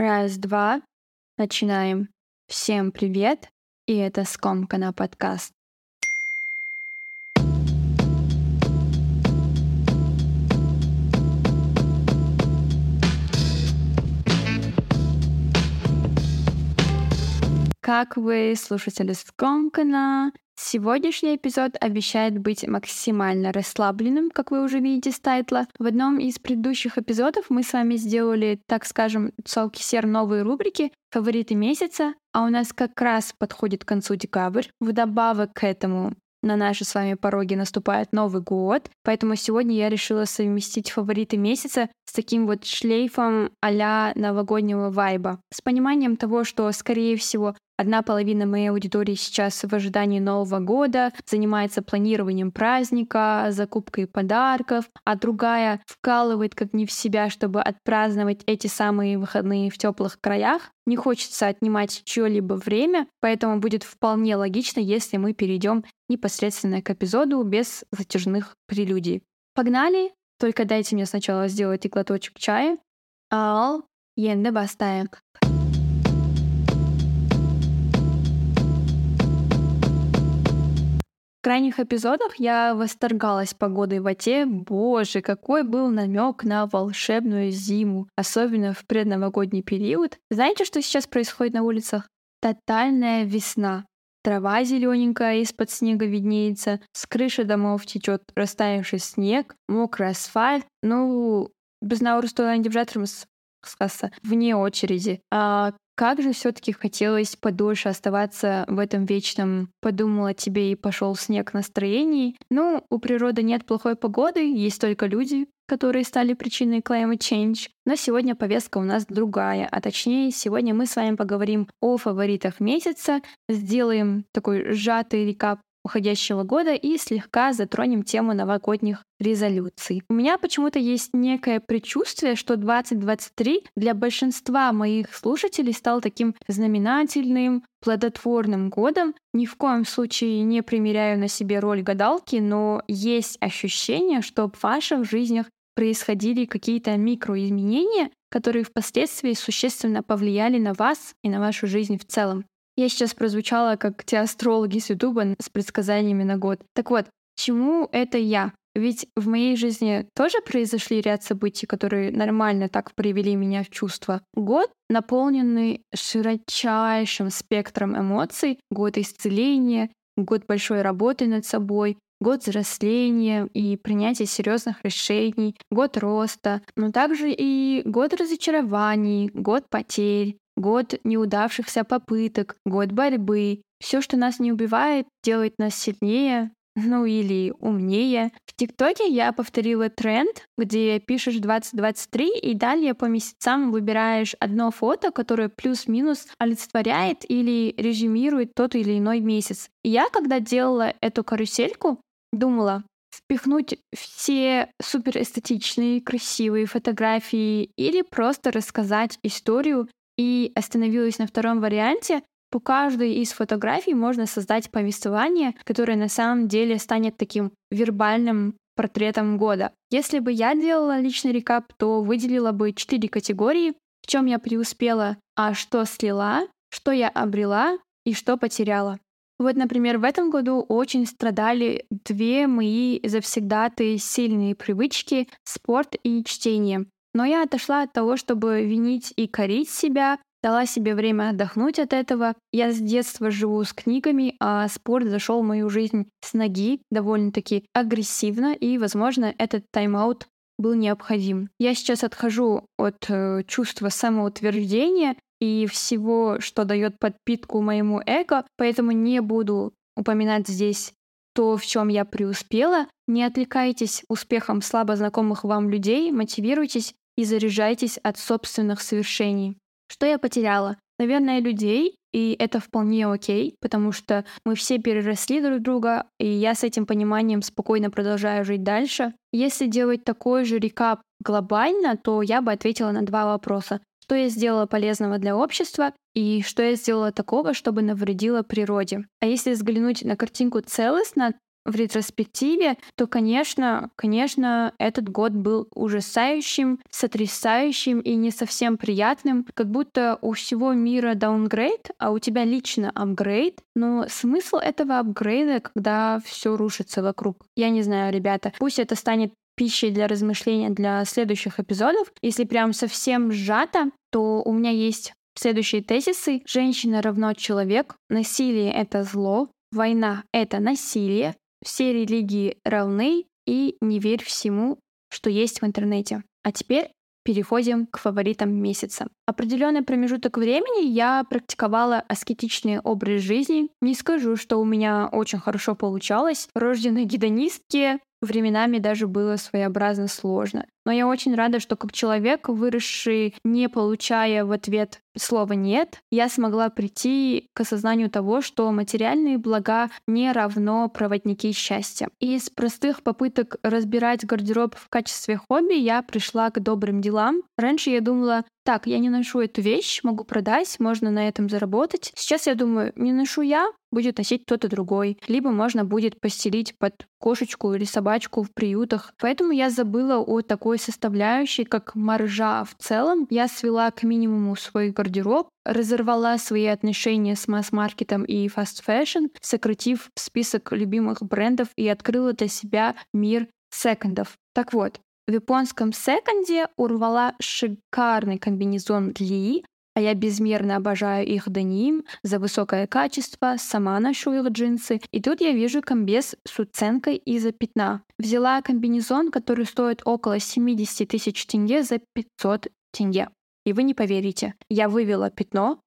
Раз, два. Начинаем. Всем привет. И это Скомкана подкаст. Как вы, слушатели Скомкана? Сегодняшний эпизод обещает быть максимально расслабленным, как вы уже видите с тайтла. В одном из предыдущих эпизодов мы с вами сделали, так скажем, Цолкисер новые рубрики «Фавориты месяца», а у нас как раз подходит к концу декабрь. Вдобавок к этому на наши с вами пороги наступает Новый год, поэтому сегодня я решила совместить фавориты месяца с таким вот шлейфом а новогоднего вайба. С пониманием того, что, скорее всего, Одна половина моей аудитории сейчас в ожидании Нового года занимается планированием праздника, закупкой подарков, а другая вкалывает как не в себя, чтобы отпраздновать эти самые выходные в теплых краях. Не хочется отнимать чье-либо время, поэтому будет вполне логично, если мы перейдем непосредственно к эпизоду без затяжных прелюдий. Погнали! Только дайте мне сначала сделать глоточек чая. Ал, енді бастайық. Крайних эпизодах я восторгалась погодой в Оте. Боже, какой был намек на волшебную зиму, особенно в предновогодний период. Знаете, что сейчас происходит на улицах? Тотальная весна. Трава зелененькая из-под снега виднеется, с крыши домов течет растаявший снег, мокрый асфальт. Ну, без наурыстуя держатырмыз сказка вне очереди. А как же все-таки хотелось подольше оставаться в этом вечном «подумала тебе и пошел снег» настроении. Ну, у природы нет плохой погоды, есть только люди, которые стали причиной climate change. Но сегодня повестка у нас другая, а точнее сегодня мы с вами поговорим о фаворитах месяца, сделаем такой сжатый рекап уходящего года и слегка затронем тему новогодних резолюций. У меня почему-то есть некое предчувствие, что 2023 для большинства моих слушателей стал таким знаменательным, плодотворным годом. Ни в коем случае не примеряю на себе роль гадалки, но есть ощущение, что в ваших жизнях происходили какие-то микроизменения, которые впоследствии существенно повлияли на вас и на вашу жизнь в целом. Я сейчас прозвучала как те астрологи с Ютуба с предсказаниями на год. Так вот, чему это я? Ведь в моей жизни тоже произошли ряд событий, которые нормально так привели меня в чувство. Год, наполненный широчайшим спектром эмоций, год исцеления, год большой работы над собой, год взросления и принятия серьезных решений, год роста, но также и год разочарований, год потерь, год неудавшихся попыток, год борьбы. Все, что нас не убивает, делает нас сильнее, ну или умнее. В ТикТоке я повторила тренд, где пишешь 2023 и далее по месяцам выбираешь одно фото, которое плюс-минус олицетворяет или резюмирует тот или иной месяц. И я, когда делала эту карусельку, думала, впихнуть все суперэстетичные, красивые фотографии или просто рассказать историю и остановилась на втором варианте. По каждой из фотографий можно создать повествование, которое на самом деле станет таким вербальным портретом года. Если бы я делала личный рекап, то выделила бы четыре категории, в чем я преуспела, а что слила, что я обрела и что потеряла. Вот, например, в этом году очень страдали две мои завсегдатые сильные привычки — спорт и чтение. Но я отошла от того, чтобы винить и корить себя, дала себе время отдохнуть от этого. Я с детства живу с книгами, а спорт зашел в мою жизнь с ноги довольно-таки агрессивно, и, возможно, этот тайм-аут был необходим. Я сейчас отхожу от э, чувства самоутверждения и всего, что дает подпитку моему эго, поэтому не буду упоминать здесь то, в чем я преуспела. Не отвлекайтесь успехом слабо знакомых вам людей, мотивируйтесь и заряжайтесь от собственных совершений. Что я потеряла? Наверное, людей, и это вполне окей, потому что мы все переросли друг друга, и я с этим пониманием спокойно продолжаю жить дальше. Если делать такой же рекап глобально, то я бы ответила на два вопроса. Что я сделала полезного для общества и что я сделала такого, чтобы навредила природе. А если взглянуть на картинку целостно, в ретроспективе, то, конечно, конечно, этот год был ужасающим, сотрясающим и не совсем приятным, как будто у всего мира даунгрейд, а у тебя лично апгрейд. Но смысл этого апгрейда, когда все рушится вокруг? Я не знаю, ребята. Пусть это станет пищей для размышления для следующих эпизодов. Если прям совсем сжато, то у меня есть следующие тезисы. Женщина равно человек, насилие — это зло, война — это насилие, все религии равны и не верь всему, что есть в интернете. А теперь переходим к фаворитам месяца. Определенный промежуток времени я практиковала аскетичный образ жизни. Не скажу, что у меня очень хорошо получалось. Рожденной гедонистки временами даже было своеобразно сложно. Но я очень рада, что как человек, выросший, не получая в ответ слова «нет», я смогла прийти к осознанию того, что материальные блага не равно проводники счастья. Из простых попыток разбирать гардероб в качестве хобби я пришла к добрым делам. Раньше я думала, так, я не ношу эту вещь, могу продать, можно на этом заработать. Сейчас я думаю, не ношу я, будет носить кто-то другой. Либо можно будет постелить под кошечку или собачку в приютах. Поэтому я забыла о такой составляющей, как маржа в целом. Я свела к минимуму свой гардероб, разорвала свои отношения с масс-маркетом и fast fashion, сократив список любимых брендов и открыла для себя мир секондов. Так вот, в японском секонде урвала шикарный комбинезон Lee, а я безмерно обожаю их деним за высокое качество, сама ношу их джинсы. И тут я вижу комбез с уценкой из-за пятна. Взяла комбинезон, который стоит около 70 тысяч тенге за 500 тенге. И вы не поверите, я вывела пятно,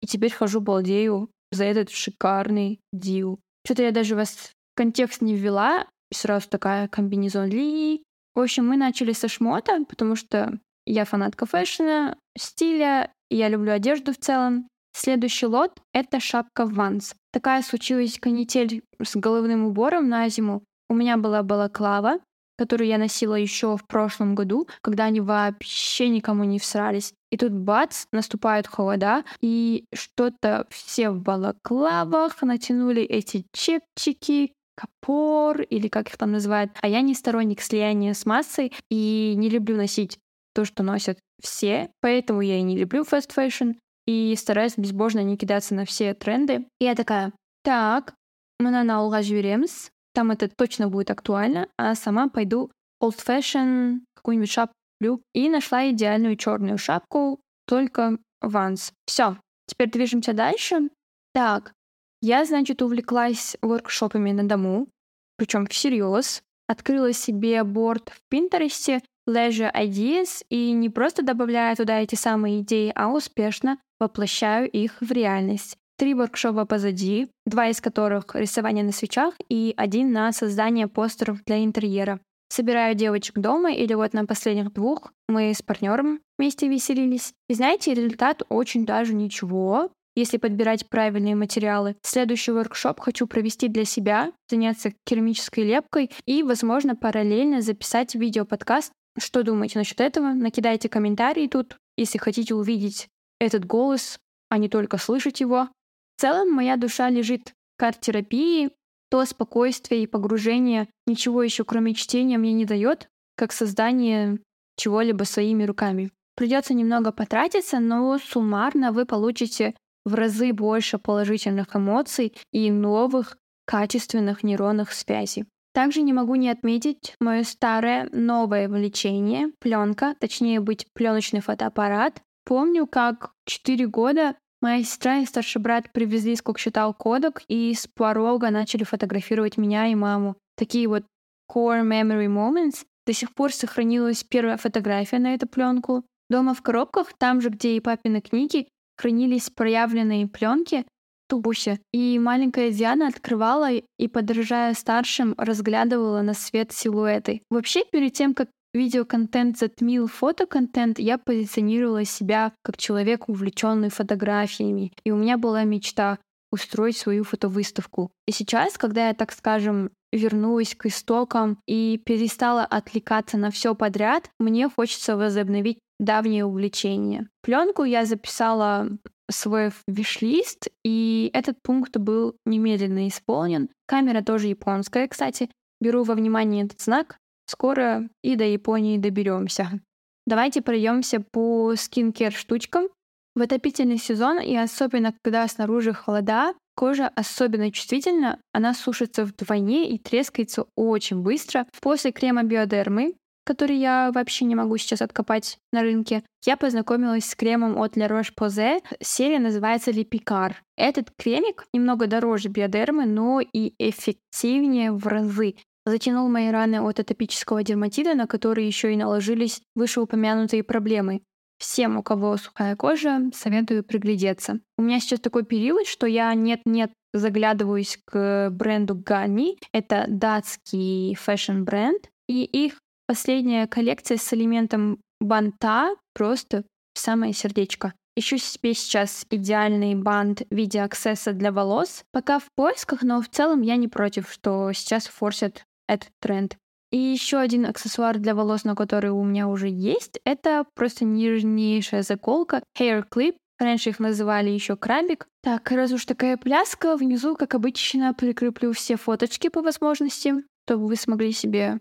и теперь хожу балдею за этот шикарный deal. Что-то я даже вас в контекст не ввела, сразу такая комбинезон Lee, в общем, мы начали со шмота, потому что я фанатка fashion а, стиля, и я люблю одежду в целом. Следующий лот — это шапка Vans. Такая случилась канитель с головным убором на зиму. У меня была балаклава, которую я носила еще в прошлом году, когда они вообще никому не всрались. И тут бац, наступают холода, и что-то все в балаклавах натянули эти чепчики, капор или как их там называют. А я не сторонник слияния с массой и не люблю носить то, что носят все, поэтому я и не люблю fast fashion и стараюсь безбожно не кидаться на все тренды. И я такая, так, мы на алға жібереміз, там это точно будет актуально, а сама пойду old fashion, какую-нибудь шапку и нашла идеальную черную шапку, только Vans. Все, теперь движемся дальше. Так, я, значит, увлеклась воркшопами на дому, причем всерьез. Открыла себе борт в Пинтересте Leisure Ideas и не просто добавляю туда эти самые идеи, а успешно воплощаю их в реальность. Три воркшопа позади, два из которых рисование на свечах и один на создание постеров для интерьера. Собираю девочек дома, или вот на последних двух мы с партнером вместе веселились. И знаете, результат очень даже ничего если подбирать правильные материалы. Следующий воркшоп хочу провести для себя, заняться керамической лепкой и, возможно, параллельно записать видеоподкаст. Что думаете насчет этого? Накидайте комментарии тут, если хотите увидеть этот голос, а не только слышать его. В целом, моя душа лежит к арт-терапии, то спокойствие и погружение ничего еще кроме чтения мне не дает, как создание чего-либо своими руками. Придется немного потратиться, но суммарно вы получите в разы больше положительных эмоций и новых качественных нейронных связей. Также не могу не отметить мое старое новое влечение — пленка, точнее быть, пленочный фотоаппарат. Помню, как 4 года моя сестра и старший брат привезли сколько-считал кодек и с порога начали фотографировать меня и маму. Такие вот core memory moments. До сих пор сохранилась первая фотография на эту пленку. Дома в коробках, там же, где и папины книги, хранились проявленные пленки тубуще, и маленькая Диана открывала и, подражая старшим, разглядывала на свет силуэты. Вообще, перед тем, как видеоконтент затмил фотоконтент, я позиционировала себя как человек, увлеченный фотографиями. И у меня была мечта устроить свою фотовыставку. И сейчас, когда я, так скажем, вернулась к истокам и перестала отвлекаться на все подряд, мне хочется возобновить давнее увлечение. Пленку я записала свой виш-лист, и этот пункт был немедленно исполнен. Камера тоже японская, кстати. Беру во внимание этот знак. Скоро и до Японии доберемся. Давайте пройдемся по скинкер штучкам. В отопительный сезон, и особенно когда снаружи холода, кожа особенно чувствительна, она сушится вдвойне и трескается очень быстро. После крема биодермы, который я вообще не могу сейчас откопать на рынке, я познакомилась с кремом от La Roche-Posay. Серия называется Липикар. Этот кремик немного дороже биодермы, но и эффективнее в разы затянул мои раны от атопического дерматита, на которые еще и наложились вышеупомянутые проблемы. Всем, у кого сухая кожа, советую приглядеться. У меня сейчас такой период, что я нет-нет заглядываюсь к бренду Ganni. Это датский fashion-бренд. И их последняя коллекция с элементом банта просто самое сердечко. Ищу себе сейчас идеальный бант в виде аксесса для волос. Пока в поисках, но в целом я не против, что сейчас форсят этот тренд. И еще один аксессуар для волос, на который у меня уже есть, это просто нежнейшая заколка Hair Clip. Раньше их называли еще крабик. Так, раз уж такая пляска, внизу, как обычно, прикреплю все фоточки по возможности, чтобы вы смогли себе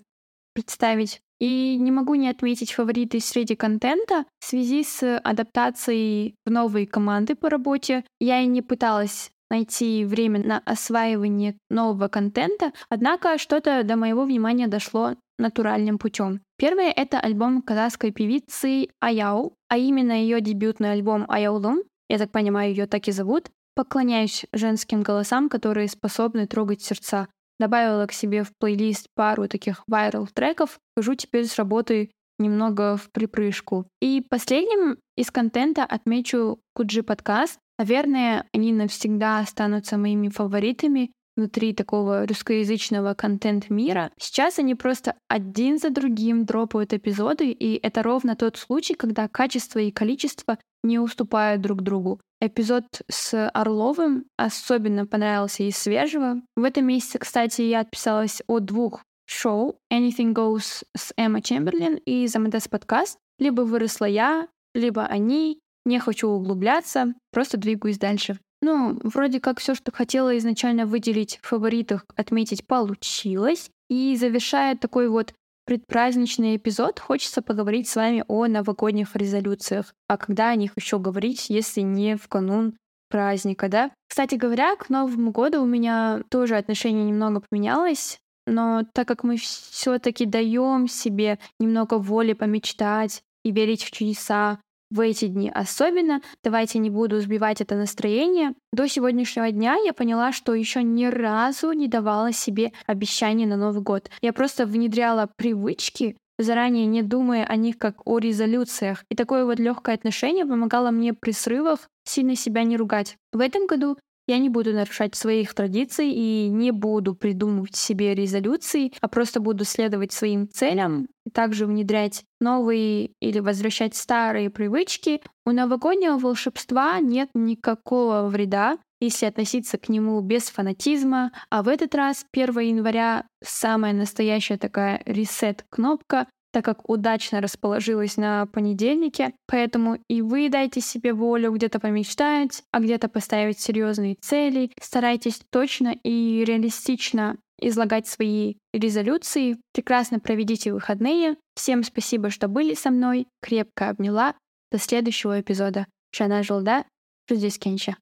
представить. И не могу не отметить фавориты среди контента в связи с адаптацией в новые команды по работе. Я и не пыталась найти время на осваивание нового контента, однако что-то до моего внимания дошло натуральным путем. Первое — это альбом казахской певицы Аяу, а именно ее дебютный альбом Аяулум, я так понимаю, ее так и зовут. Поклоняюсь женским голосам, которые способны трогать сердца. Добавила к себе в плейлист пару таких вайрал треков. Хожу теперь с работы немного в припрыжку. И последним из контента отмечу Куджи подкаст. Наверное, они навсегда останутся моими фаворитами внутри такого русскоязычного контент-мира. Сейчас они просто один за другим дропают эпизоды, и это ровно тот случай, когда качество и количество не уступают друг другу. Эпизод с Орловым особенно понравился из свежего. В этом месяце, кстати, я отписалась о двух шоу Anything Goes с Эмма Чемберлин и Замадес подкаст. Либо выросла я, либо они, не хочу углубляться, просто двигаюсь дальше. Ну, вроде как все, что хотела изначально выделить в фаворитах, отметить получилось. И завершая такой вот предпраздничный эпизод, хочется поговорить с вами о новогодних резолюциях. А когда о них еще говорить, если не в канун праздника, да? Кстати говоря, к Новому году у меня тоже отношение немного поменялось. Но так как мы все-таки даем себе немного воли помечтать и верить в чудеса, в эти дни особенно. Давайте не буду сбивать это настроение. До сегодняшнего дня я поняла, что еще ни разу не давала себе обещания на Новый год. Я просто внедряла привычки, заранее не думая о них как о резолюциях. И такое вот легкое отношение помогало мне при срывах сильно себя не ругать. В этом году я не буду нарушать своих традиций и не буду придумывать себе резолюции, а просто буду следовать своим целям, также внедрять новые или возвращать старые привычки. У новогоднего волшебства нет никакого вреда, если относиться к нему без фанатизма. А в этот раз 1 января самая настоящая такая ресет-кнопка, так как удачно расположилась на понедельнике. Поэтому и вы дайте себе волю где-то помечтать, а где-то поставить серьезные цели. Старайтесь точно и реалистично излагать свои резолюции. Прекрасно проведите выходные. Всем спасибо, что были со мной. Крепко обняла. До следующего эпизода. Шана Жолда, Жуздис Кенча.